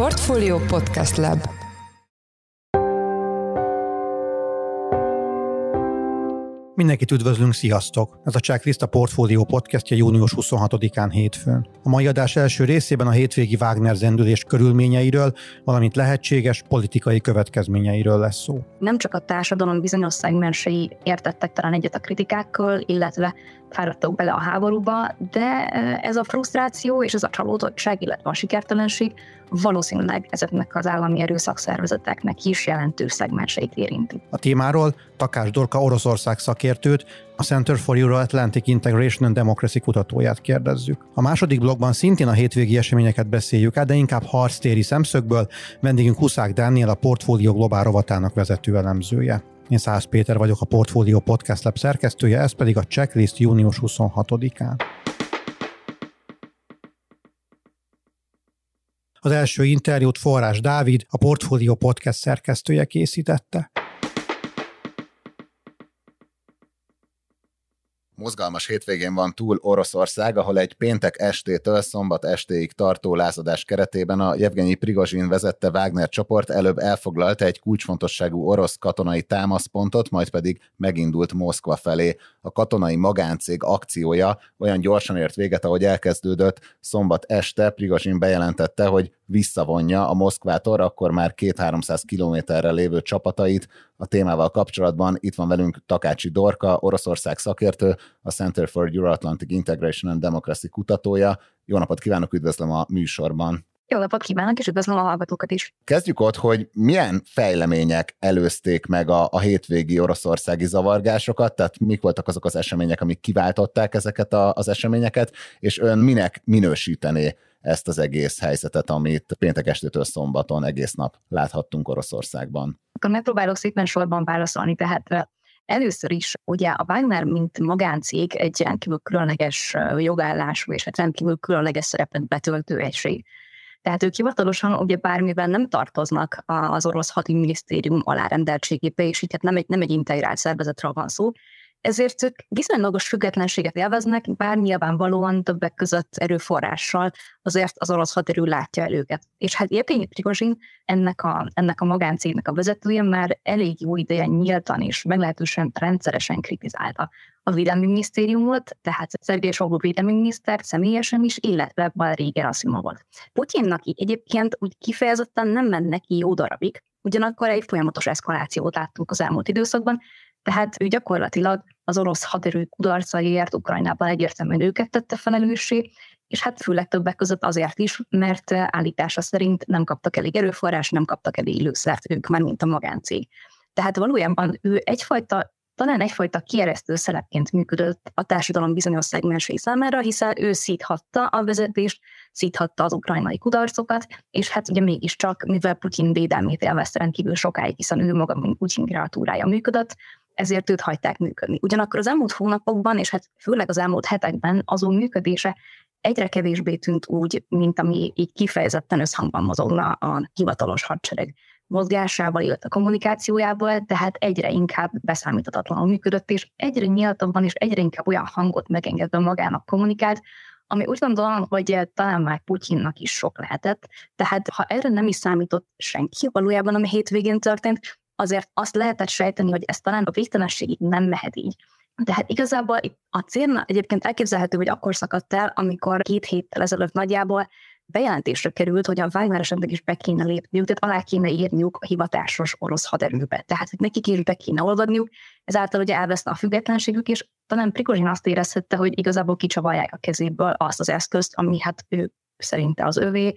Portfolio Podcast Lab Mindenkit üdvözlünk, sziasztok! Ez a Checklist a Portfolio podcastja június 26-án hétfőn. A mai adás első részében a hétvégi Wagner zendülés körülményeiről, valamint lehetséges politikai következményeiről lesz szó. Nem csak a társadalom bizonyos szegmensei értettek talán egyet a kritikákkal, illetve fáradtak bele a háborúba, de ez a frusztráció és ez a csalódottság, illetve a sikertelenség valószínűleg ezeknek az állami erőszakszervezeteknek is jelentős szegmenseit érinti. A témáról Takás Dorka Oroszország szakértőt, a Center for Euro-Atlantic Integration and Democracy kutatóját kérdezzük. A második blogban szintén a hétvégi eseményeket beszéljük át, de inkább harctéri szemszögből. Vendégünk Huszák Dániel, a Portfólió Globál rovatának vezető elemzője. Én Szász Péter vagyok, a Portfolio Podcast Lab szerkesztője, ez pedig a checklist június 26-án. Az első interjút Forrás Dávid, a Portfolio Podcast szerkesztője készítette. Mozgalmas hétvégén van túl Oroszország, ahol egy péntek estétől szombat estéig tartó lázadás keretében a Jevgenyi Prigozsin vezette Wagner csoport előbb elfoglalta egy kulcsfontosságú orosz katonai támaszpontot, majd pedig megindult Moszkva felé. A katonai magáncég akciója olyan gyorsan ért véget, ahogy elkezdődött. Szombat este Prigozsin bejelentette, hogy visszavonja a Moszkvától akkor már két-háromszáz kilométerre lévő csapatait. A témával kapcsolatban itt van velünk Takácsi Dorka, Oroszország szakértő, a Center for Euro-Atlantic Integration and Democracy kutatója. Jó napot kívánok, üdvözlöm a műsorban. Jó napot kívánok, és üdvözlöm a hallgatókat is. Kezdjük ott, hogy milyen fejlemények előzték meg a, a hétvégi oroszországi zavargásokat, tehát mik voltak azok az események, amik kiváltották ezeket a, az eseményeket, és ön minek minősítené ezt az egész helyzetet, amit péntek estétől szombaton egész nap láthattunk Oroszországban. Akkor megpróbálok szépen sorban válaszolni, tehát Először is ugye a Wagner, mint magáncég egy rendkívül különleges jogállású és egy rendkívül különleges szerepet betöltő egység. Tehát ők hivatalosan ugye bármiben nem tartoznak az orosz hadiminisztérium alárendeltségébe, és így hát nem egy, nem egy integrált szervezetről van szó, ezért ők viszonylagos függetlenséget élveznek, bár nyilvánvalóan többek között erőforrással azért az orosz haderő látja el őket. És hát Jevgenyi Prigozsin, ennek a, ennek a magáncégnek a vezetője már elég jó ideje nyíltan és meglehetősen rendszeresen kritizálta a Védelmi Minisztériumot, tehát Szergei Sogó Védelmi Miniszter személyesen is, illetve Valeri Gerasimovot. Putyinnak egyébként úgy kifejezetten nem ment neki jó darabig, Ugyanakkor egy folyamatos eszkalációt láttunk az elmúlt időszakban, tehát ő gyakorlatilag az orosz haderő kudarcaiért Ukrajnában egyértelműen őket tette felelőssé, és hát főleg többek között azért is, mert állítása szerint nem kaptak elég erőforrás, nem kaptak elég élőszert ők, már mint a magáncég. Tehát valójában ő egyfajta talán egyfajta kieresztő szerepként működött a társadalom bizonyos szegmensei számára, hiszen ő szíthatta a vezetést, szíthatta az ukrajnai kudarcokat, és hát ugye mégiscsak, mivel Putyin védelmét élvezte rendkívül sokáig, hiszen ő maga, mint Putyin kreatúrája működött, ezért őt hagyták működni. Ugyanakkor az elmúlt hónapokban, és hát főleg az elmúlt hetekben azon működése egyre kevésbé tűnt úgy, mint ami így kifejezetten összhangban mozogna a hivatalos hadsereg mozgásával, illetve a kommunikációjával, tehát egyre inkább beszámíthatatlanul működött, és egyre nyíltabban és egyre inkább olyan hangot megengedve magának kommunikált, ami úgy gondolom, hogy talán már Putyinnak is sok lehetett. Tehát ha erre nem is számított senki valójában, ami hétvégén történt, azért azt lehetett sejteni, hogy ez talán a végtelenségig nem mehet így. De hát igazából a célna egyébként elképzelhető, hogy akkor szakadt el, amikor két héttel ezelőtt nagyjából bejelentésre került, hogy a Wagner esetleg is be kéne lépniük, tehát alá kéne írniuk a hivatásos orosz haderőbe. Tehát hogy nekik is be kéne olvadniuk, ezáltal ugye elveszne a függetlenségük, és talán Prigozsin azt érezhette, hogy igazából kicsavalják a kezéből azt az eszközt, ami hát ő szerinte az övé,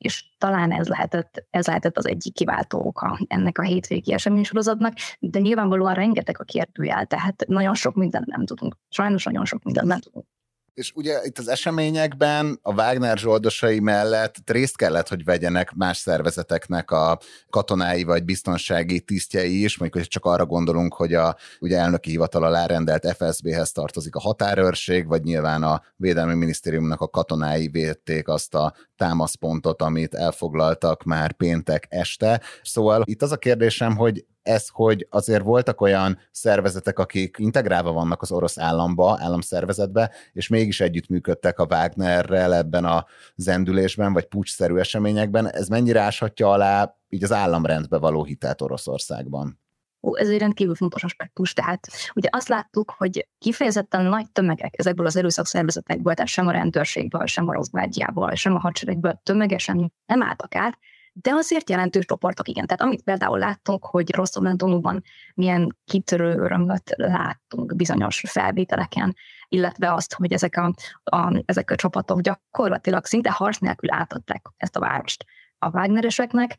és talán ez lehetett, ez lehetett az egyik kiváltó oka ennek a hétvégi eseménysorozatnak, de nyilvánvalóan rengeteg a kérdőjel, tehát nagyon sok mindent nem tudunk. Sajnos nagyon sok mindent nem tudunk. És ugye itt az eseményekben a Wagner zsoldosai mellett részt kellett, hogy vegyenek más szervezeteknek a katonái vagy biztonsági tisztjei is, mondjuk, hogy csak arra gondolunk, hogy a ugye elnöki hivatal alá rendelt FSB-hez tartozik a határőrség, vagy nyilván a Védelmi Minisztériumnak a katonái védték azt a támaszpontot, amit elfoglaltak már péntek este. Szóval itt az a kérdésem, hogy ez, hogy azért voltak olyan szervezetek, akik integrálva vannak az orosz államba, államszervezetbe, és mégis együttműködtek a Wagnerrel ebben a zendülésben, vagy pucsszerű eseményekben, ez mennyire áshatja alá így az államrendbe való hitelt Oroszországban? Ó, ez egy rendkívül fontos aspektus. Tehát ugye azt láttuk, hogy kifejezetten nagy tömegek ezekből az erőszakszervezetekből, tehát sem a rendőrségből, sem a Rosgvárdiából, sem a hadseregből tömegesen nem álltak át, de azért jelentős csoportok igen. Tehát amit például láttunk, hogy Rostov-Donúban milyen kitörő örömöt láttunk bizonyos felvételeken, illetve azt, hogy ezek a, a, ezek a csapatok gyakorlatilag szinte harc nélkül átadták ezt a várost a Wagnereseknek,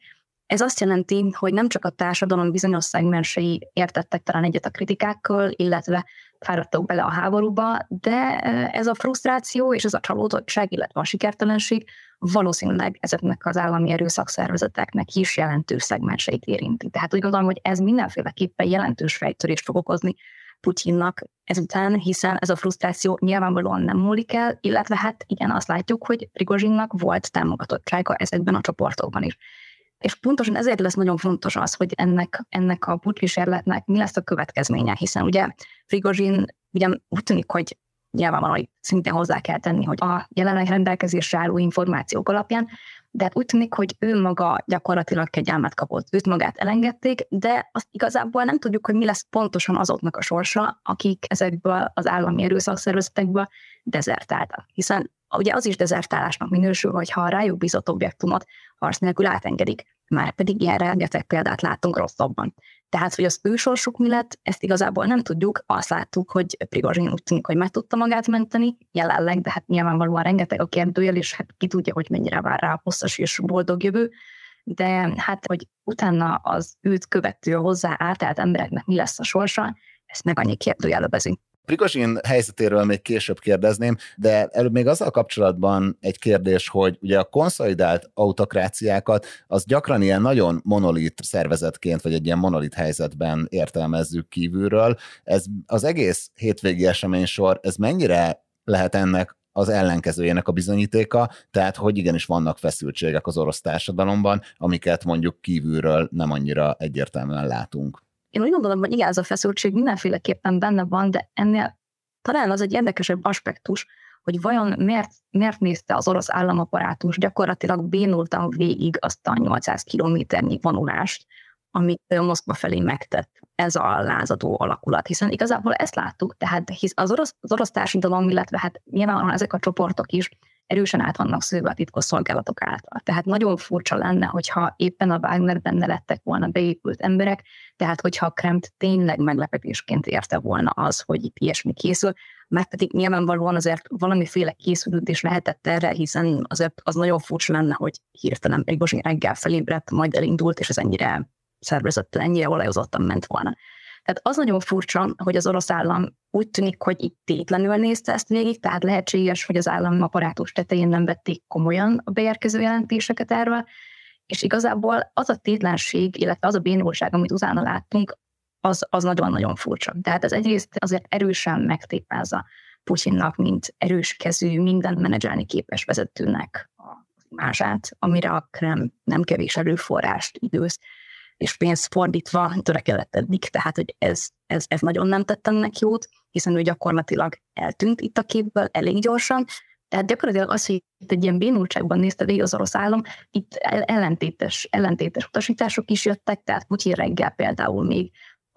ez azt jelenti, hogy nem csak a társadalom bizonyos szegmensei értettek talán egyet a kritikákkal, illetve fáradtak bele a háborúba, de ez a frusztráció és ez a csalódottság, illetve a sikertelenség valószínűleg ezeknek az állami erőszakszervezeteknek is jelentős szegmenseit érinti. Tehát úgy gondolom, hogy ez mindenféleképpen jelentős fejtörést fog okozni Putyinnak ezután, hiszen ez a frusztráció nyilvánvalóan nem múlik el, illetve hát igen, azt látjuk, hogy Prigozsinnak volt támogatottsága ezekben a csoportokban is. És pontosan ezért lesz nagyon fontos az, hogy ennek, ennek a putkísérletnek mi lesz a következménye, hiszen ugye Frigozsin ugye úgy tűnik, hogy nyilvánvalóan hogy szintén hozzá kell tenni, hogy a jelenleg rendelkezésre álló információk alapján, de hát úgy tűnik, hogy ő maga gyakorlatilag kegyelmet kapott, őt magát elengedték, de azt igazából nem tudjuk, hogy mi lesz pontosan azoknak a sorsa, akik ezekből az állami erőszakszervezetekből dezertáltak. Hiszen ugye az is dezertálásnak minősül, hogyha a rájuk bízott objektumot harc nélkül átengedik. Már pedig ilyen rengeteg példát látunk rosszabban. Tehát, hogy az ő sorsuk mi lett, ezt igazából nem tudjuk. Azt láttuk, hogy Prigozsin úgy tűnik, hogy meg tudta magát menteni jelenleg, de hát nyilvánvalóan rengeteg a kérdőjel, és hát ki tudja, hogy mennyire vár rá a hosszas és boldog jövő. De hát, hogy utána az őt követő hozzá átállt embereknek mi lesz a sorsa, ezt meg annyi kérdőjelöbezi. Prigozsin helyzetéről még később kérdezném, de előbb még azzal kapcsolatban egy kérdés, hogy ugye a konszolidált autokráciákat az gyakran ilyen nagyon monolit szervezetként, vagy egy ilyen monolit helyzetben értelmezzük kívülről. Ez az egész hétvégi eseménysor, ez mennyire lehet ennek az ellenkezőjének a bizonyítéka, tehát hogy igenis vannak feszültségek az orosz társadalomban, amiket mondjuk kívülről nem annyira egyértelműen látunk. Én úgy gondolom, hogy igen, ez a feszültség mindenféleképpen benne van, de ennél talán az egy érdekesebb aspektus, hogy vajon miért, miért nézte az orosz államaparátus gyakorlatilag bénultan végig azt a 800 kilométernyi vonulást, amit Moszkva felé megtett. Ez a lázadó alakulat, hiszen igazából ezt láttuk, tehát hisz az orosz, az orosz társadalom, illetve hát nyilvánvalóan ezek a csoportok is erősen át vannak szőve a titkos szolgálatok által. Tehát nagyon furcsa lenne, hogyha éppen a Wagnerben ne lettek volna beépült emberek, tehát hogyha a Kremt tényleg meglepetésként érte volna az, hogy itt ilyesmi készül, mert pedig nyilvánvalóan azért valamiféle készülődés lehetett erre, hiszen azért az nagyon furcsa lenne, hogy hirtelen Prigozsin reggel felébredt, majd elindult, és ez ennyire szervezettel, ennyire olajozottan ment volna. Tehát az nagyon furcsa, hogy az orosz állam úgy tűnik, hogy itt tétlenül nézte ezt végig, tehát lehetséges, hogy az állam apparátus tetején nem vették komolyan a beérkező jelentéseket erről, és igazából az a tétlenség, illetve az a bénulság, amit utána láttunk, az, az nagyon-nagyon furcsa. Tehát ez egyrészt azért erősen megtépázza Putyinnak, mint erős kezű, mindent menedzselni képes vezetőnek a mását, amire a Krem nem kevés erőforrást időz és pénzt fordítva törekedett eddig, tehát hogy ez, ez, ez nagyon nem tett ennek jót, hiszen ő gyakorlatilag eltűnt itt a képből elég gyorsan, tehát gyakorlatilag az, hogy itt egy ilyen bénultságban nézte végig az orosz állam, itt ellentétes, ellentétes utasítások is jöttek, tehát Putyin reggel például még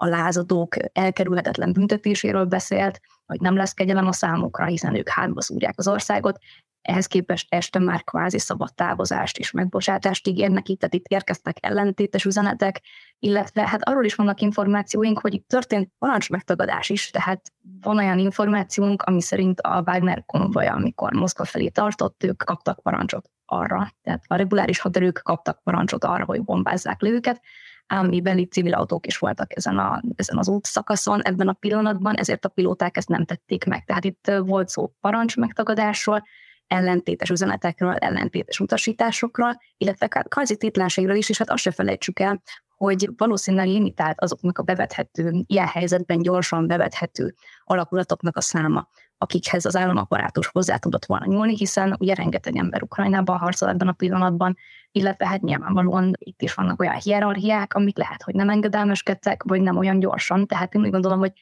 a lázadók elkerülhetetlen büntetéséről beszélt, hogy nem lesz kegyelem a számukra, hiszen ők hátba szúrják az országot, ehhez képest este már kvázi szabad távozást és megbocsátást ígérnek itt, tehát itt érkeztek ellentétes üzenetek, illetve hát arról is vannak információink, hogy itt történt parancsmegtagadás is, tehát van olyan információnk, ami szerint a Wagner konvoja, amikor Moszkva felé tartott, ők kaptak parancsot arra, tehát a reguláris haderők kaptak parancsot arra, hogy bombázzák le őket, ám beli civil autók is voltak ezen, a, ezen az útszakaszon ebben a pillanatban, ezért a pilóták ezt nem tették meg. Tehát itt volt szó parancs megtagadásról, ellentétes üzenetekről, ellentétes utasításokról, illetve kvázi tétlenségről is, és hát azt se felejtsük el, hogy valószínűleg limitált azoknak a bevethető, ilyen helyzetben gyorsan bevethető alakulatoknak a száma, akikhez az államaparátus hozzá tudott volna nyúlni, hiszen ugye rengeteg ember Ukrajnában harcol ebben a pillanatban, illetve hát nyilvánvalóan itt is vannak olyan hierarchiák, amik lehet, hogy nem engedelmeskedtek, vagy nem olyan gyorsan, tehát én úgy gondolom, hogy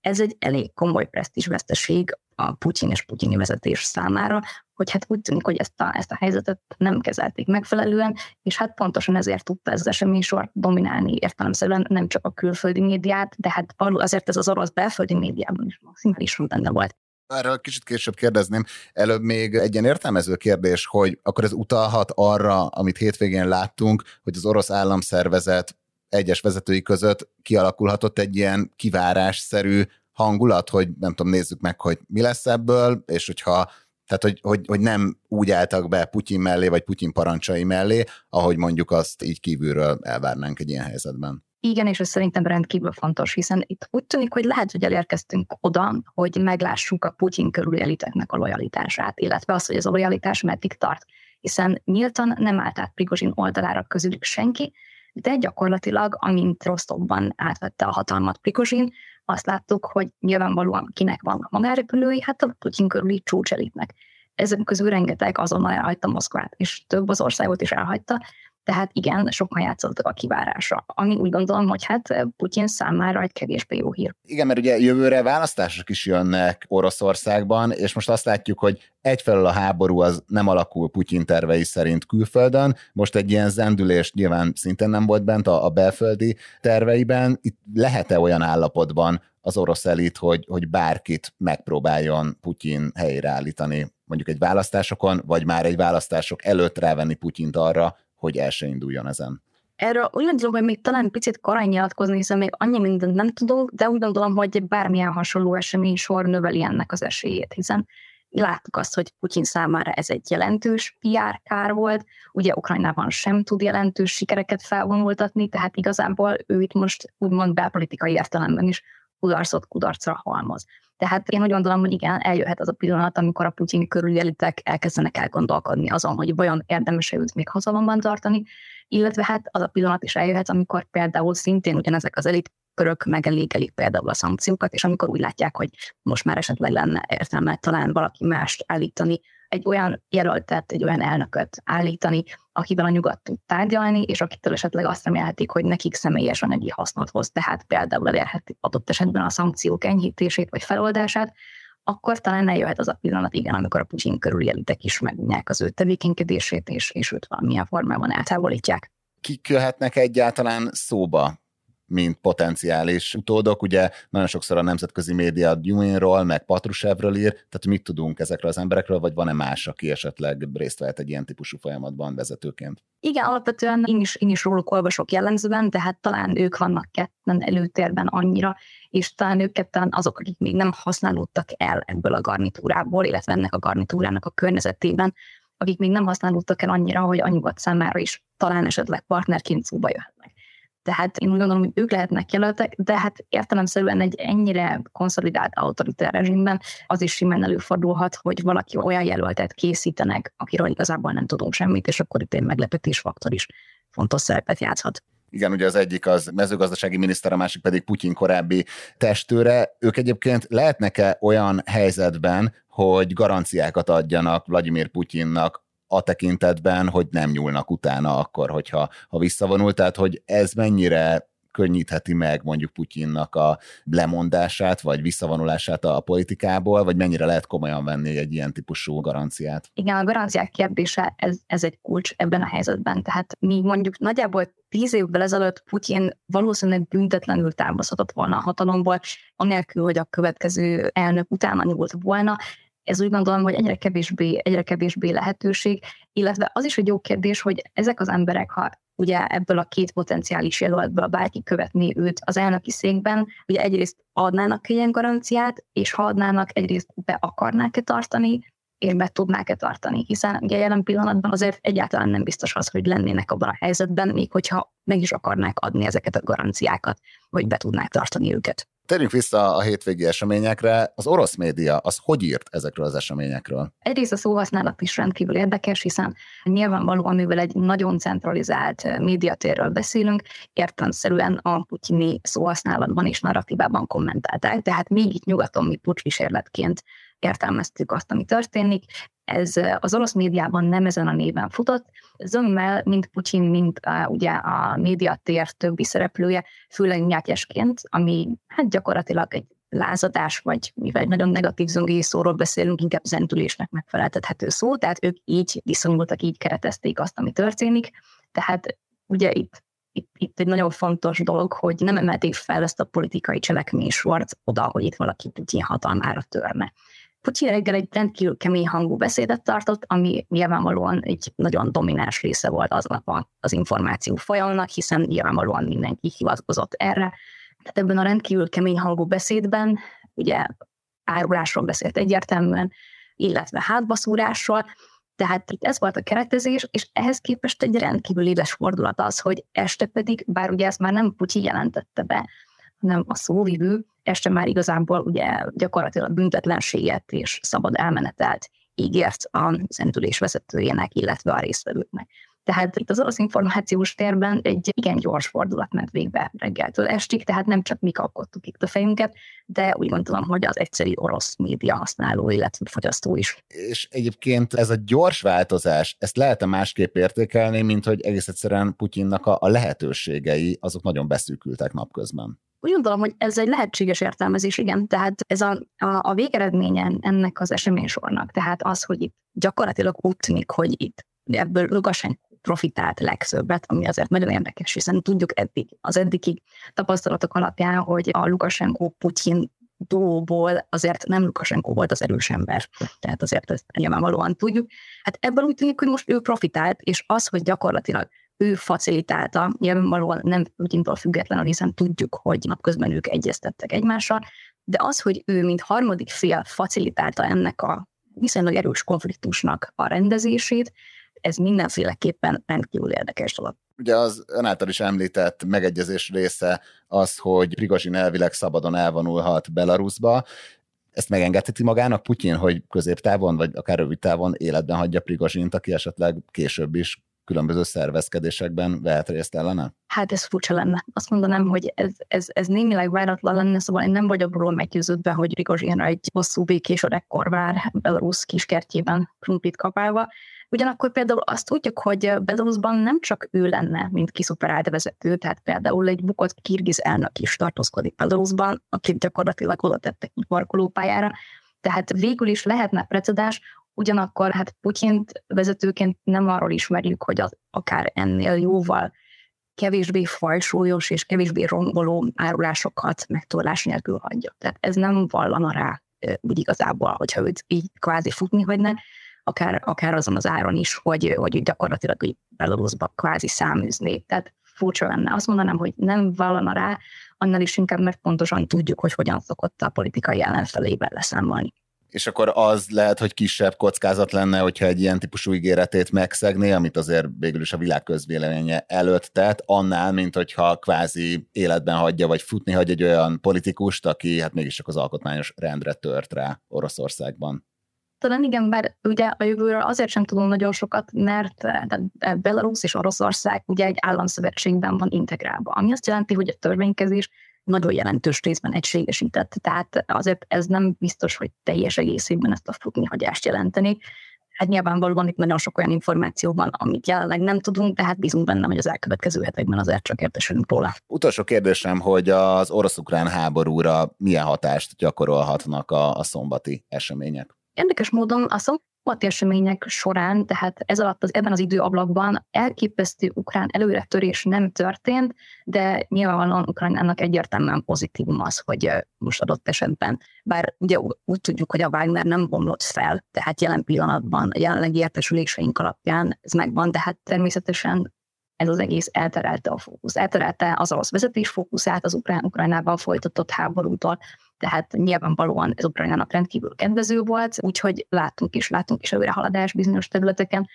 ez egy elég komoly presztízsveszteség a Putyin és putyini vezetés számára, hogy hát úgy tűnik, hogy ezt a, ezt a helyzetet nem kezelték megfelelően, és hát pontosan ezért tudta ez az eseménysor dominálni értelemszerűen nem csak a külföldi médiát, de hát azért ez az orosz belföldi médiában is maximálisan benne volt. Erről kicsit később kérdezném. Előbb még egy ilyen értelmező kérdés, hogy akkor ez utalhat arra, amit hétvégén láttunk, hogy az orosz államszervezet egyes vezetői között kialakulhatott egy ilyen kivárásszerű hangulat, hogy nem tudom, nézzük meg, hogy mi lesz ebből, és hogyha tehát, hogy, hogy, hogy nem úgy álltak be Putyin mellé, vagy Putyin parancsai mellé, ahogy mondjuk azt így kívülről elvárnánk egy ilyen helyzetben. Igen, és ez szerintem rendkívül fontos, hiszen itt úgy tűnik, hogy lehet, hogy elérkeztünk oda, hogy meglássuk a Putyin körüli eliteknek a lojalitását, illetve az, hogy ez a lojalitás meddig tart. Hiszen nyíltan nem állt át Prigozsin oldalára közülük senki, de gyakorlatilag, amint Rostovban átvette a hatalmat Prigozsin, azt láttuk, hogy nyilvánvalóan kinek vannak magárepülői, hát a Putyin körüli csúcselitnek. Ezek közül rengeteg azonnal elhagyta Moszkvát, és több az országot is elhagyta, tehát igen, sokan játszottak a kivárásra, ami úgy gondolom, hogy hát Putyin számára egy kevésbé jó hír. Igen, mert ugye jövőre választások is jönnek Oroszországban, és most azt látjuk, hogy egyfelől a háború az nem alakul Putyin tervei szerint külföldön, most egy ilyen zendülés nyilván szintén nem volt bent a, a belföldi terveiben. Itt lehet-e olyan állapotban az orosz elit, hogy, hogy bárkit megpróbáljon Putyin helyére állítani, mondjuk egy választásokon, vagy már egy választások előtt rávenni Putyint arra, hogy el se induljon ezen. Erről úgy gondolom, hogy még talán picit korán nyilatkozni, hiszen még annyi mindent nem tudunk, de úgy gondolom, hogy bármilyen hasonló esemény sor növeli ennek az esélyét, hiszen láttuk azt, hogy Putyin számára ez egy jelentős PR kár volt, ugye Ukrajnában sem tud jelentős sikereket felvonultatni, tehát igazából ő itt most úgymond belpolitikai értelemben is kudarcot kudarcra halmoz. Tehát én úgy gondolom, hogy igen, eljöhet az a pillanat, amikor a Putyin körüli elitek elkezdenek elgondolkodni azon, hogy vajon érdemes őt még hatalomban tartani, illetve hát az a pillanat is eljöhet, amikor például szintén ugyanezek az elit körök megelégelik például a szankciókat, és amikor úgy látják, hogy most már esetleg lenne értelme talán valaki mást állítani, egy olyan jelöltet, egy olyan elnököt állítani, akivel a nyugat tud tárgyalni, és akitől esetleg azt remélhetik, hogy nekik személyes anyagi hasznot hoz, tehát például elérheti adott esetben a szankciók enyhítését vagy feloldását, akkor talán eljöhet az a pillanat, igen, amikor a Putyin körüli elitek is megunják az ő tevékenykedését, és, és őt valamilyen formában eltávolítják. Kik jöhetnek egyáltalán szóba mint potenciális utódok. Ugye nagyon sokszor a nemzetközi média Dewinról, meg Patrusevről ír, tehát mit tudunk ezekről az emberekről, vagy van-e más, aki esetleg részt vehet egy ilyen típusú folyamatban vezetőként? Igen, alapvetően én is, én is róluk olvasok jellemzően, tehát talán ők vannak ketten előtérben annyira, és talán ők ketten azok, akik még nem használódtak el ebből a garnitúrából, illetve ennek a garnitúrának a környezetében, akik még nem használódtak el annyira, hogy a nyugat számára is talán esetleg partnerként szóba jöhetnek. Tehát én úgy gondolom, hogy ők lehetnek jelöltek, de hát értelemszerűen egy ennyire konszolidált autoritár rezsimben az is simán előfordulhat, hogy valaki olyan jelöltet készítenek, akiről igazából nem tudunk semmit, és akkor itt egy meglepetés faktor is fontos szerepet játszhat. Igen, ugye az egyik az mezőgazdasági miniszter, a másik pedig Putyin korábbi testőre. Ők egyébként lehetnek-e olyan helyzetben, hogy garanciákat adjanak Vladimir Putyinnak a tekintetben, hogy nem nyúlnak utána akkor, hogyha ha visszavonul, tehát hogy ez mennyire könnyítheti meg mondjuk Putyinnak a lemondását, vagy visszavonulását a politikából, vagy mennyire lehet komolyan venni egy ilyen típusú garanciát? Igen, a garanciák kérdése, ez, ez egy kulcs ebben a helyzetben. Tehát mi mondjuk nagyjából tíz évvel ezelőtt Putyin valószínűleg büntetlenül távozhatott volna a hatalomból, anélkül, hogy a következő elnök utána nyúlt volna, ez úgy gondolom, hogy egyre kevésbé, egyre kevésbé lehetőség, illetve az is egy jó kérdés, hogy ezek az emberek, ha ugye ebből a két potenciális jelöltből bárki követné őt az elnöki székben, ugye egyrészt adnának ilyen garanciát, és ha adnának, egyrészt be akarnák-e tartani, és be tudnák-e tartani, hiszen ugye jelen pillanatban azért egyáltalán nem biztos az, hogy lennének abban a helyzetben, még hogyha meg is akarnák adni ezeket a garanciákat, hogy be tudnák tartani őket. Térjünk vissza a hétvégi eseményekre. Az orosz média az hogy írt ezekről az eseményekről? Egyrészt a szóhasználat is rendkívül érdekes, hiszen nyilvánvalóan, mivel egy nagyon centralizált médiatérről beszélünk, értelmszerűen a putyini szóhasználatban és narratívában kommentálták, tehát még itt nyugaton mi pucsvísérletként értelmeztük azt, ami történik. Ez az orosz médiában nem ezen a néven futott. Zömmel, mint Putyin, mint a, ugye a médiatér többi szereplője, főleg nyákjesként, ami hát gyakorlatilag egy lázadás, vagy mivel egy nagyon negatív zöngéi szóról beszélünk, inkább zentülésnek megfeleltethető szó, tehát ők így viszonyultak, így keretezték azt, ami történik. Tehát ugye itt itt, itt egy nagyon fontos dolog, hogy nem emelték fel ezt a politikai cselekménysort oda, hogy itt valaki Putyin hatalmára törne. Putyin reggel egy rendkívül kemény hangú beszédet tartott, ami nyilvánvalóan egy nagyon domináns része volt aznap az információ folyamnak, hiszen nyilvánvalóan mindenki hivatkozott erre. Tehát ebben a rendkívül kemény hangú beszédben ugye árulásról beszélt egyértelműen, illetve hátbaszúrásról, tehát itt ez volt a keretezés, és ehhez képest egy rendkívül éles fordulat az, hogy este pedig, bár ugye ezt már nem Putyi jelentette be, hanem a szóvivő, este már igazából ugye gyakorlatilag büntetlenséget és szabad elmenetelt ígért a szentülés vezetőjének, illetve a résztvevőknek. Tehát itt az orosz információs térben egy igen gyors fordulat ment végbe reggeltől estig, tehát nem csak mi kapkodtuk itt a fejünket, de úgy gondolom, hogy az egyszerű orosz média használó, illetve fogyasztó is. És egyébként ez a gyors változás, ezt lehet-e másképp értékelni, mint hogy egész egyszerűen Putyinnak a, a lehetőségei azok nagyon beszűkültek napközben? Úgy gondolom, hogy ez egy lehetséges értelmezés, igen. Tehát ez a, a, a végeredménye ennek az eseménysornak, tehát az, hogy itt gyakorlatilag úgy tűnik, hogy itt ebből Lukashenko profitált legszöbbet, ami azért nagyon érdekes, hiszen tudjuk eddig, az eddigi tapasztalatok alapján, hogy a Lukashenko-Putyin duóból azért nem Lukashenko volt az erős ember. Tehát azért ezt nyilvánvalóan tudjuk. Hát ebből úgy tűnik, hogy most ő profitált, és az, hogy gyakorlatilag ő facilitálta, nyilvánvalóan nem Putyintól függetlenül, hiszen tudjuk, hogy napközben ők egyeztettek egymással, de az, hogy ő, mint harmadik fél facilitálta ennek a viszonylag erős konfliktusnak a rendezését, ez mindenféleképpen rendkívül érdekes dolog. Ugye az ön által is említett megegyezés része az, hogy Prigozsin elvileg szabadon elvonulhat Belarusba, ezt megengedheti magának Putyin, hogy középtávon, vagy akár rövid távon életben hagyja Prigozsint, aki esetleg később is különböző szervezkedésekben vehet részt ellene? Hát ez furcsa lenne. Azt mondanám, hogy ez, ez, ez némileg váratlan lenne, szóval én nem vagyok róla meggyőződve, hogy Prigozsinra egy hosszú békés öregkor vár Belarus kiskertjében krumplit kapálva. Ugyanakkor például azt tudjuk, hogy Belarusban nem csak ő lenne, mint kiszuperált vezető, tehát például egy bukott kirgiz elnök is tartózkodik Belarusban, akit gyakorlatilag oda tettek parkolópályára, tehát végül is lehetne precedens, ugyanakkor hát Putyint vezetőként nem arról ismerjük, hogy az akár ennél jóval kevésbé fajsúlyos és kevésbé romboló árulásokat megtorlás nélkül hagyja. Tehát ez nem vallana rá úgy igazából, hogyha őt így kvázi futni hagyna, akár, akár azon az áron is, hogy, hogy gyakorlatilag így Belarusba kvázi száműzni. Tehát furcsa lenne. Azt mondanám, hogy nem vallana rá, annál is inkább, mert pontosan tudjuk, hogy hogyan szokott a politikai ellenfelével leszámolni. És akkor az lehet, hogy kisebb kockázat lenne, hogyha egy ilyen típusú ígéretét megszegné, amit azért végül is a világ közvéleménye előtt tett, annál, mint hogyha kvázi életben hagyja, vagy futni hagy egy olyan politikust, aki hát mégis csak az alkotmányos rendre tört rá Oroszországban. Talán igen, bár ugye a jövőről azért sem tudom nagyon sokat, mert eh, Belarus és Oroszország ugye egy államszövetségben van integrálva, ami azt jelenti, hogy a törvénykezés nagyon jelentős részben egységesített. Tehát azért ez nem biztos, hogy teljes egészében ezt a futnihagyást jelenteni. Hát nyilvánvalóan itt nagyon sok olyan információ van, amit jelenleg nem tudunk, tehát bízunk benne, hogy az elkövetkező hetekben azért csak értesülünk róla. Utolsó kérdésem, hogy az orosz-ukrán háborúra milyen hatást gyakorolhatnak a, a szombati események? Érdekes módon a szombati események során, tehát ez alatt az, ebben az időablakban elképesztő ukrán előretörés nem történt, de nyilvánvalóan Ukrajnának egyértelműen pozitívum az, hogy most adott esetben, bár ugye úgy tudjuk, hogy a Wagner nem bomlott fel, tehát jelen pillanatban, a jelenlegi értesüléseink alapján ez megvan, de hát természetesen ez az egész elterelte a fókusz. Elterelte az orosz vezetés fókuszát az ukrán Ukrajnában folytatott háborútól, tehát nyilvánvalóan ez Ukrajnának rendkívül kedvező volt, úgyhogy látunk is, látunk is haladás bizonyos területeken,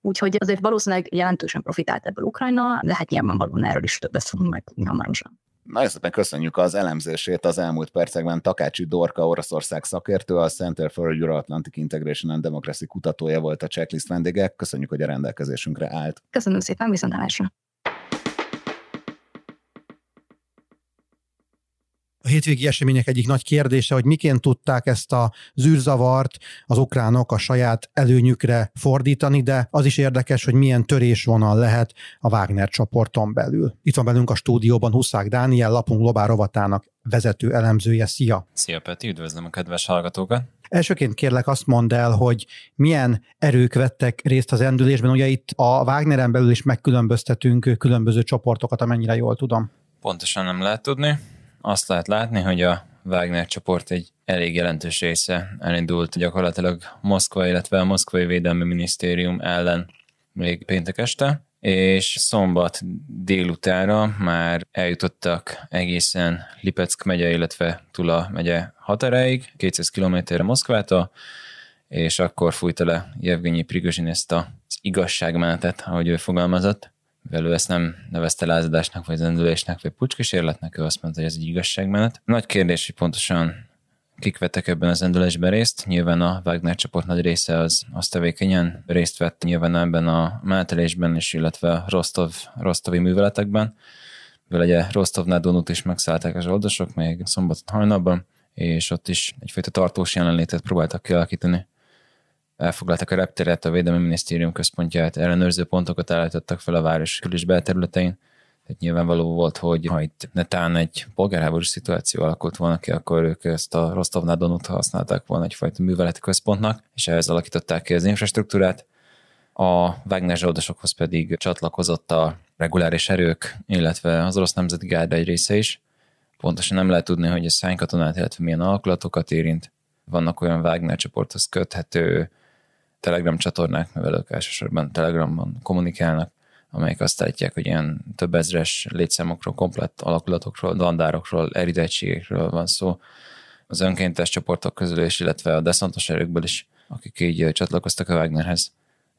Úgyhogy azért valószínűleg jelentősen profitált ebből Ukrajna, de hát nyilvánvalóan erről is többet fogunk meg hamarosan. Nagyon szépen köszönjük az elemzését az elmúlt percekben. Takácsi Dorka, Oroszország szakértő, a Center for Euro-Atlantic Integration and Democracy kutatója volt a checklist vendége. Köszönjük, hogy a rendelkezésünkre állt. Köszönöm szépen, viszontlátásra. A hétvégi események egyik nagy kérdése, hogy miként tudták ezt a zűrzavart az ukránok a saját előnyükre fordítani, de az is érdekes, hogy milyen törésvonal lehet a Wagner csoporton belül. Itt van velünk a stúdióban Huszák Dániel, lapunk globál rovatának vezető elemzője. Szia! Szia Peti, üdvözlöm a kedves hallgatókat! Elsőként kérlek azt mondd el, hogy milyen erők vettek részt az endülésben. Ugye itt a Wagneren belül is megkülönböztetünk különböző csoportokat, amennyire jól tudom. Pontosan nem lehet tudni. Azt lehet látni, hogy a Wagner csoport egy elég jelentős része elindult gyakorlatilag Moszkva, illetve a Moszkvai Védelmi Minisztérium ellen még péntek este, és szombat délutára már eljutottak egészen Lipeck megye, illetve Tula megye határáig, 200 kilométerre Moszkvától, és akkor fújta le Jevgenyi Prigozsin ezt az igazságmenetet, ahogy ő fogalmazott. Mivel ezt nem nevezte lázadásnak, vagy zendülésnek, vagy pucskísérletnek, ő azt mondta, hogy ez egy igazságmenet. Nagy kérdés, hogy pontosan kik vettek ebben az endülésben részt. Nyilván a Wagner csoport nagy része az, az tevékenyen részt vett nyilván ebben a mátelésben is, illetve Rostov, Rostovi műveletekben. Mivel ugye Rostovnál Donut is megszállták a zsoldosok még szombaton hajnalban, és ott is egyfajta tartós jelenlétet próbáltak kialakítani. Elfoglaltak a repteret, a Védelmi Minisztérium központját, ellenőrző pontokat állítottak fel a város kül- és belterületein, tehát nyilvánvaló volt, hogy ha itt netán egy polgárháborús szituáció alakult volna ki, akkor ők ezt a Rostovnál Donut használták volna egyfajta műveleti központnak, és ehhez alakították ki az infrastruktúrát. A Wagner zsoldosokhoz pedig csatlakozott a reguláris erők, illetve az orosz nemzeti gárda egy része is. Pontosan nem lehet tudni, hogy ez hány katonát, illetve milyen alakulatokat érint. Vannak olyan Wagner csoporthoz köthető Telegram csatornák, mivel ők elsősorban Telegramban kommunikálnak, amelyek azt állítják, hogy ilyen több ezres létszámokról, komplett alakulatokról, dandárokról, eridettségekről van szó. Az önkéntes csoportok közül is, illetve a deszantos erőkből is, akik így csatlakoztak a Wagnerhez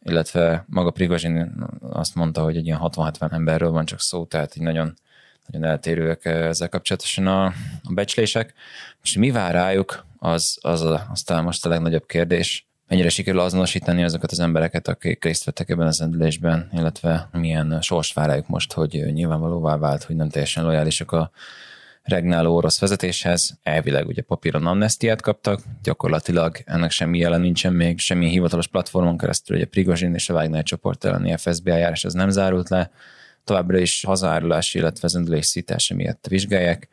illetve maga Prigozsin azt mondta, hogy egy ilyen 60-70 emberről van csak szó, tehát így nagyon, nagyon eltérőek ezzel kapcsolatosan a, a becslések. Most mi vár rájuk, az, az a, aztán most a legnagyobb kérdés mennyire sikerül azonosítani azokat az embereket, akik részt vettek ebben az endülésben, illetve milyen sors vár most, hogy nyilvánvalóvá vált, hogy nem teljesen lojálisak a regnáló orosz vezetéshez. Elvileg ugye papíron amnestiát kaptak, gyakorlatilag ennek semmi jelen nincsen még, semmi hivatalos platformon keresztül, ugye Prigozsin és a Wagner csoport elleni FSB eljárás az nem zárult le, továbbra is hazárulási, illetve zendülés szítása miatt vizsgálják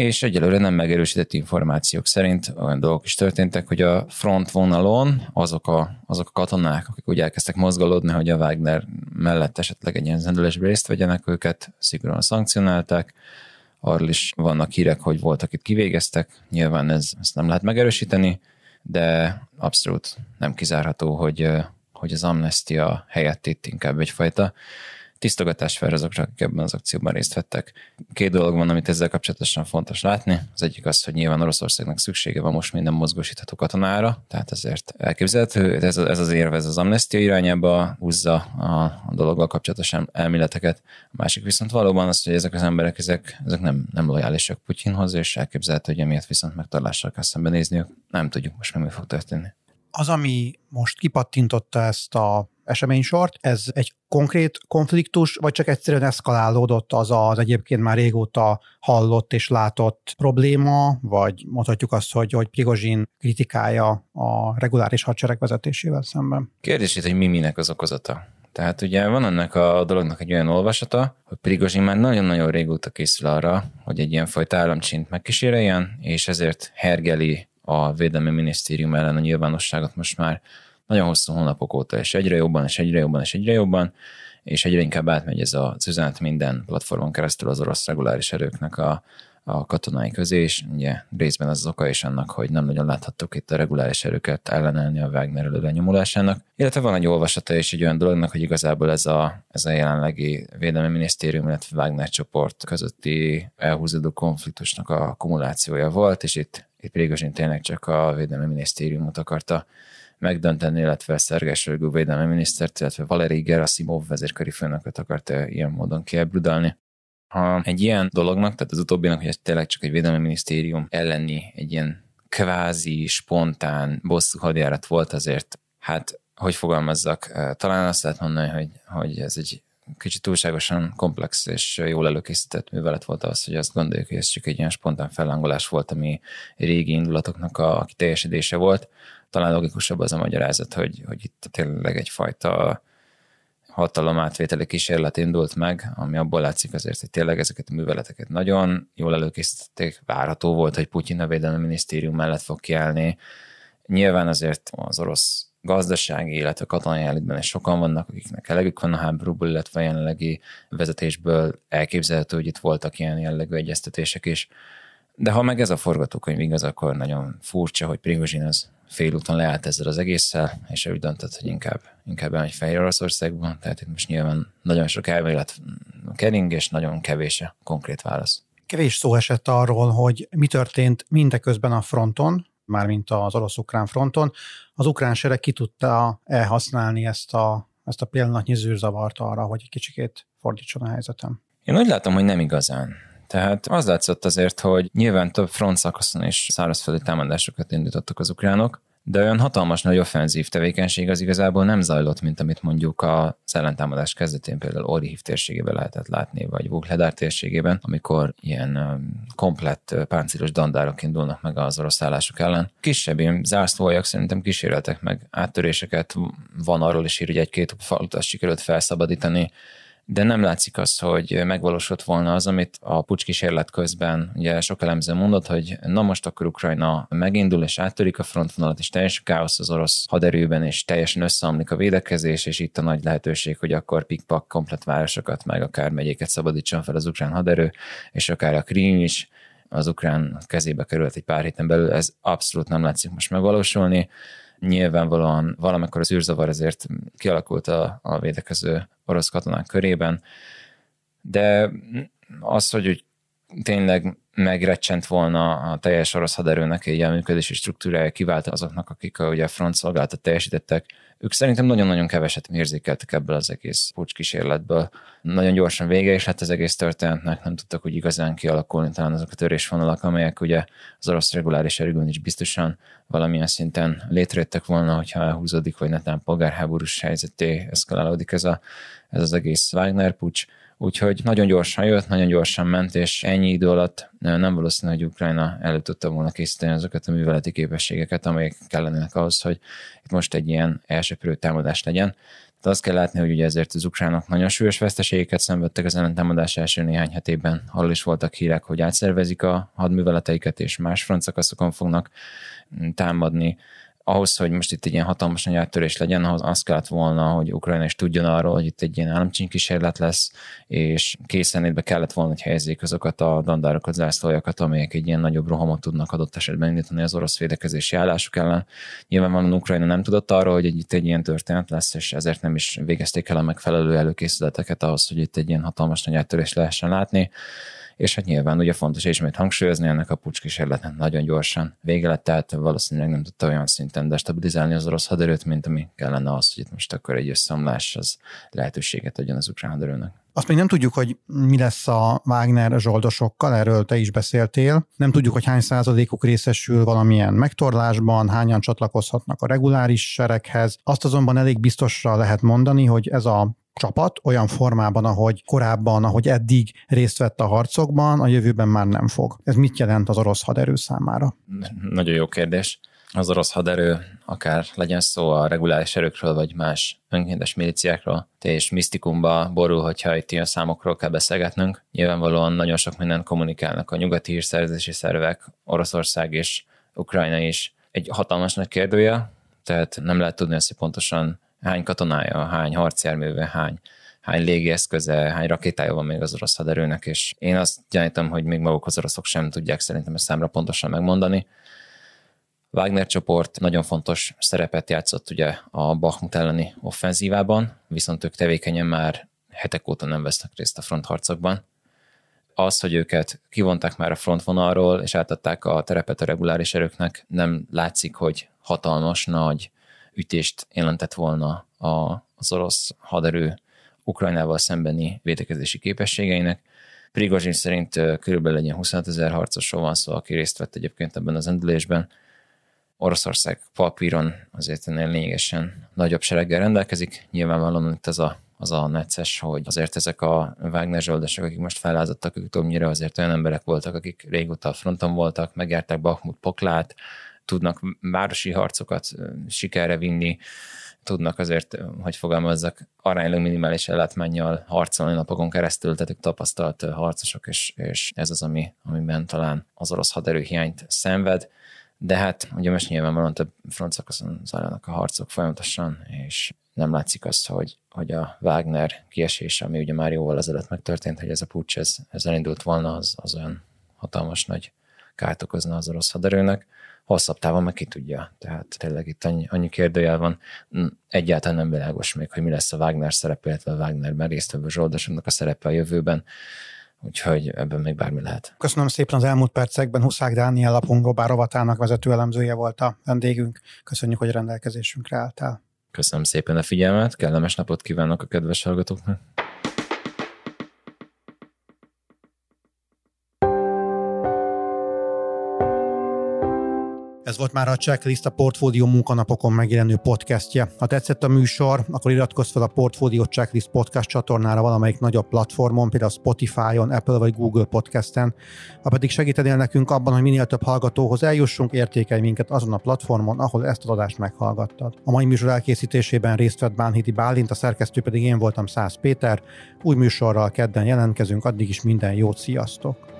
és egyelőre nem megerősített információk szerint olyan dolgok is történtek, hogy a front vonalon azok a, azok a katonák, akik úgy elkezdtek mozgalodni, hogy a Wagner mellett esetleg egy ilyen zendülésbe részt vegyenek, őket szigorúan szankcionálták, arról is vannak hírek, hogy voltak itt kivégeztek, nyilván ez, ezt nem lehet megerősíteni, de abszolút nem kizárható, hogy, hogy az amnestia helyett itt inkább egyfajta tisztogatás fel azokra, akik ebben az akcióban részt vettek. Két dolog van, amit ezzel kapcsolatosan fontos látni. Az egyik az, hogy nyilván Oroszországnak szüksége van most minden mozgósítható katonára, tehát ezért elképzelhető, ez, ez az érve, ez az amnestia irányába húzza a, a dologgal kapcsolatosan elméleteket. A másik viszont valóban az, hogy ezek az emberek, ezek, ezek nem, nem lojálisak Putyinhoz, és elképzelhető, hogy emiatt viszont megtalással kell szembenézniük. Nem tudjuk most mi fog történni. Az, ami most kipattintotta ezt a eseménysort. Ez egy konkrét konfliktus, vagy csak egyszerűen eszkalálódott az az egyébként már régóta hallott és látott probléma, vagy mondhatjuk azt, hogy, hogy Prigozsin kritikája a reguláris hadsereg vezetésével szemben? Kérdés itt, hogy mi minek az okozata. Tehát ugye van ennek a dolognak egy olyan olvasata, hogy Prigozsin már nagyon-nagyon régóta készül arra, hogy egy ilyen fajta államcsint megkíséreljen, és ezért hergeli a Védelmi Minisztérium ellen a nyilvánosságot most már nagyon hosszú hónapok óta, és egyre jobban, és egyre jobban, és egyre jobban, és egyre inkább átmegy ez az üzenet minden platformon keresztül az orosz reguláris erőknek a, a katonái közé, és ugye részben az, az oka is annak, hogy nem nagyon láthattuk itt a reguláris erőket ellenelni a Wagner előre nyomulásának. Illetve van egy olvasata és egy olyan dolognak, hogy igazából ez a, ez a jelenlegi Védelmi Minisztérium, illetve Wagner csoport közötti elhúzódó konfliktusnak a akkumulációja volt, és itt, itt Prigozsin tényleg csak a Védelmi Minisztériumot akarta megdönteni, illetve Szergei Sörgő védelmi minisztert, illetve Valeri Gerasimov vezérkari főnököt akarta ilyen módon kiebrudalni. Ha egy ilyen dolognak, tehát az utóbbinak, hogy ez tényleg csak egy védelmi minisztérium elleni egy ilyen kvázi, spontán bosszú hadjárat volt azért, hát hogy fogalmazzak, talán azt lehet mondani, hogy, hogy ez egy kicsit túlságosan komplex és jól előkészített művelet volt az, hogy azt gondoljuk, hogy ez csak egy ilyen spontán fellángolás volt, ami régi indulatoknak a kiteljesedése volt. Talán logikusabb az a magyarázat, hogy, hogy itt tényleg egyfajta hatalom átvételi kísérlet indult meg, ami abból látszik azért, hogy tényleg ezeket a műveleteket nagyon jól előkészítették, várható volt, hogy Putyin a Védelmi Minisztérium mellett fog kiállni. Nyilván azért az orosz gazdasági, illetve katonai elitben is sokan vannak, akiknek elegük van a háborúból, illetve a jelenlegi vezetésből elképzelhető, hogy itt voltak ilyen jellegű egyeztetések is. De ha meg ez a forgatókönyv igaz, akkor nagyon furcsa, hogy Prigozsin az félúton leállt ezzel az egésszel, és úgy döntött, hogy inkább, inkább elmegy Fehér Oroszországban, tehát itt most nyilván nagyon sok elmélet kering, és nagyon kevés a konkrét válasz. Kevés szó esett arról, hogy mi történt mindeközben a fronton, mármint az orosz-ukrán fronton. Az ukrán sereg ki tudta elhasználni ezt a, ezt a pillanatnyi zűrzavart arra, hogy egy kicsikét fordítson a helyzetem? Én úgy látom, hogy nem igazán. Tehát az látszott azért, hogy nyilván több front szakaszon is szárazföldi támadásokat indítottak az ukránok, de olyan hatalmas nagy offenzív tevékenység az igazából nem zajlott, mint amit mondjuk a ellentámadás kezdetén például Orihív térségében lehetett látni, vagy Vuhledár térségében, amikor ilyen komplett páncélos dandárok indulnak meg az orosz állások ellen. Kisebb ilyen zászlóajak szerintem kísérletek meg áttöréseket, van arról is ír, hogy egy-két falutat sikerült felszabadítani, de nem látszik az, hogy megvalósult volna az, amit a pucs kísérlet közben ugye sok elemző mondott, hogy na most akkor Ukrajna megindul és áttörik a frontvonalat, és teljes káosz az orosz haderőben, és teljesen összeomlik a védekezés, és itt a nagy lehetőség, hogy akkor pikpak komplet városokat, meg akár megyéket szabadítson fel az ukrán haderő, és akár a Krím is az ukrán kezébe került egy pár héten belül, ez abszolút nem látszik most megvalósulni nyilvánvalóan valamikor az űrzavar azért kialakult a, a védekező orosz katonák körében, de az, hogy úgy tényleg megrecsent volna a teljes orosz haderőnek egy ilyen működési struktúrája kivált azoknak, akik a, ugye a front szolgálatot teljesítettek, ők szerintem nagyon-nagyon keveset érzékeltek ebből az egész pucs kísérletből. Nagyon gyorsan vége is lett az egész történetnek, nem tudtak úgy igazán kialakulni talán azok a törésvonalak, amelyek ugye az orosz reguláris erőgön is biztosan valamilyen szinten létrejöttek volna, hogyha elhúzódik, vagy netán polgárháborús helyzeté eszkalálódik ez, a, ez az egész Wagner pucs. Úgyhogy nagyon gyorsan jött, nagyon gyorsan ment, és ennyi idő alatt nem valószínű, hogy Ukrajna elő tudta volna készíteni azokat a műveleti képességeket, amelyek kellenének ahhoz, hogy itt most egy ilyen elsőprő támadás legyen. De azt kell látni, hogy ugye ezért az ukránok nagyon súlyos veszteségeket szenvedtek az ellentámadás első néhány hetében. Arról is voltak hírek, hogy átszervezik a hadműveleteiket, és más francakaszokon fognak támadni ahhoz, hogy most itt egy ilyen hatalmas nagy áttörés legyen, ahhoz azt kellett volna, hogy Ukrajna is tudjon arról, hogy itt egy ilyen államcsínkísérlet lesz, és készenlétbe kellett volna, hogy helyezzék azokat a dandárokat, zászlójakat, amelyek egy ilyen nagyobb rohamot tudnak adott esetben indítani az orosz védekezési állásuk ellen. Nyilvánvalóan Ukrajna nem tudott arról, hogy itt egy ilyen történet lesz, és ezért nem is végezték el a megfelelő előkészületeket ahhoz, hogy itt egy ilyen hatalmas nagy áttörést lehessen látni és hát nyilván ugye fontos ismét hangsúlyozni, ennek a pucskísérletnek nagyon gyorsan vége lett, tehát valószínűleg nem tudta olyan szinten destabilizálni az orosz haderőt, mint ami kellene az, hogy itt most akkor egy összeomlás az lehetőséget adjon az ukrán haderőnek. Azt még nem tudjuk, hogy mi lesz a Wagner zsoldosokkal, erről te is beszéltél. Nem tudjuk, hogy hány százalékuk részesül valamilyen megtorlásban, hányan csatlakozhatnak a reguláris sereghez. Azt azonban elég biztosra lehet mondani, hogy ez a csapat olyan formában, ahogy korábban, ahogy eddig részt vett a harcokban, a jövőben már nem fog. Ez mit jelent az orosz haderő számára? Nagyon jó kérdés. Az orosz haderő, akár legyen szó a reguláris erőkről, vagy más önkéntes miliciákról, és misztikumba borul, hogyha itt ilyen számokról kell beszélgetnünk. Nyilvánvalóan nagyon sok mindent kommunikálnak a nyugati hírszerzési szervek, Oroszország és Ukrajna is. Egy hatalmas nagy kérdője, tehát nem lehet tudni azt, hogy pontosan hány katonája, hány harcjárműve, hány, hány légieszköze, hány rakétája van még az orosz haderőnek, és én azt gyanítom, hogy még maguk az oroszok sem tudják szerintem ezt számra pontosan megmondani. Wagner csoport nagyon fontos szerepet játszott ugye a Bakhmut elleni offenzívában, viszont ők tevékenyen már hetek óta nem vesznek részt a frontharcokban. Az, hogy őket kivonták már a frontvonalról, és átadták a terepet a reguláris erőknek, nem látszik, hogy hatalmas, nagy ütést jelentett volna a, az orosz haderő Ukrajnával szembeni védekezési képességeinek. Prigozsin szerint körülbelül egy 25 ezer harcosról van szó, aki részt vett egyébként ebben az endülésben. Oroszország papíron azért ennél lényegesen nagyobb sereggel rendelkezik. Nyilvánvalóan itt ez a az a necces, hogy azért ezek a Wagner zsoldosok, akik most felázadtak, ők többnyire azért olyan emberek voltak, akik régóta a fronton voltak, megjárták Bakhmut poklát, tudnak városi harcokat sikerre vinni, tudnak azért, hogy fogalmazzak, aránylag minimális ellátmányjal harcolni napokon keresztül, tehát ők tapasztalt harcosok, és, és ez az, ami, amiben talán az orosz haderő hiányt szenved. De hát ugye most nyilvánvalóan több front zajlanak a harcok folyamatosan, és nem látszik az, hogy, hogy a Wagner kiesése, ami ugye már jóval ezelőtt megtörtént, hogy ez a pucs ez, ez elindult volna, az, az olyan hatalmas nagy kárt okozna az orosz haderőnek hosszabb távon meg ki tudja. Tehát tényleg itt annyi, annyi kérdőjel van, egyáltalán nem világos még, hogy mi lesz a Wagner szerepe, illetve a Wagnerben résztvevő zsoldosoknak a szerepe a jövőben. Úgyhogy ebben még bármi lehet. Köszönöm szépen az elmúlt percekben. Huszák Dániel lapunk Globál rovatának vezető elemzője volt a vendégünk. Köszönjük, hogy rendelkezésünkre álltál. Köszönöm szépen a figyelmet, kellemes napot kívánok a kedves hallgatóknak. Ez volt már a Checklist a Portfólió munkanapokon megjelenő podcastje. Ha tetszett a műsor, akkor iratkozz fel a Portfólió Checklist podcast csatornára valamelyik nagyobb platformon, például Spotify-on, Apple vagy Google podcasten. Ha pedig segítenél nekünk abban, hogy minél több hallgatóhoz eljussunk, értékelj minket azon a platformon, ahol ezt az adást meghallgattad. A mai műsor elkészítésében részt vett Bánhidi Bálint, a szerkesztő pedig én voltam Száz Péter. Új műsorral kedden jelentkezünk, addig is minden jót, sziasztok!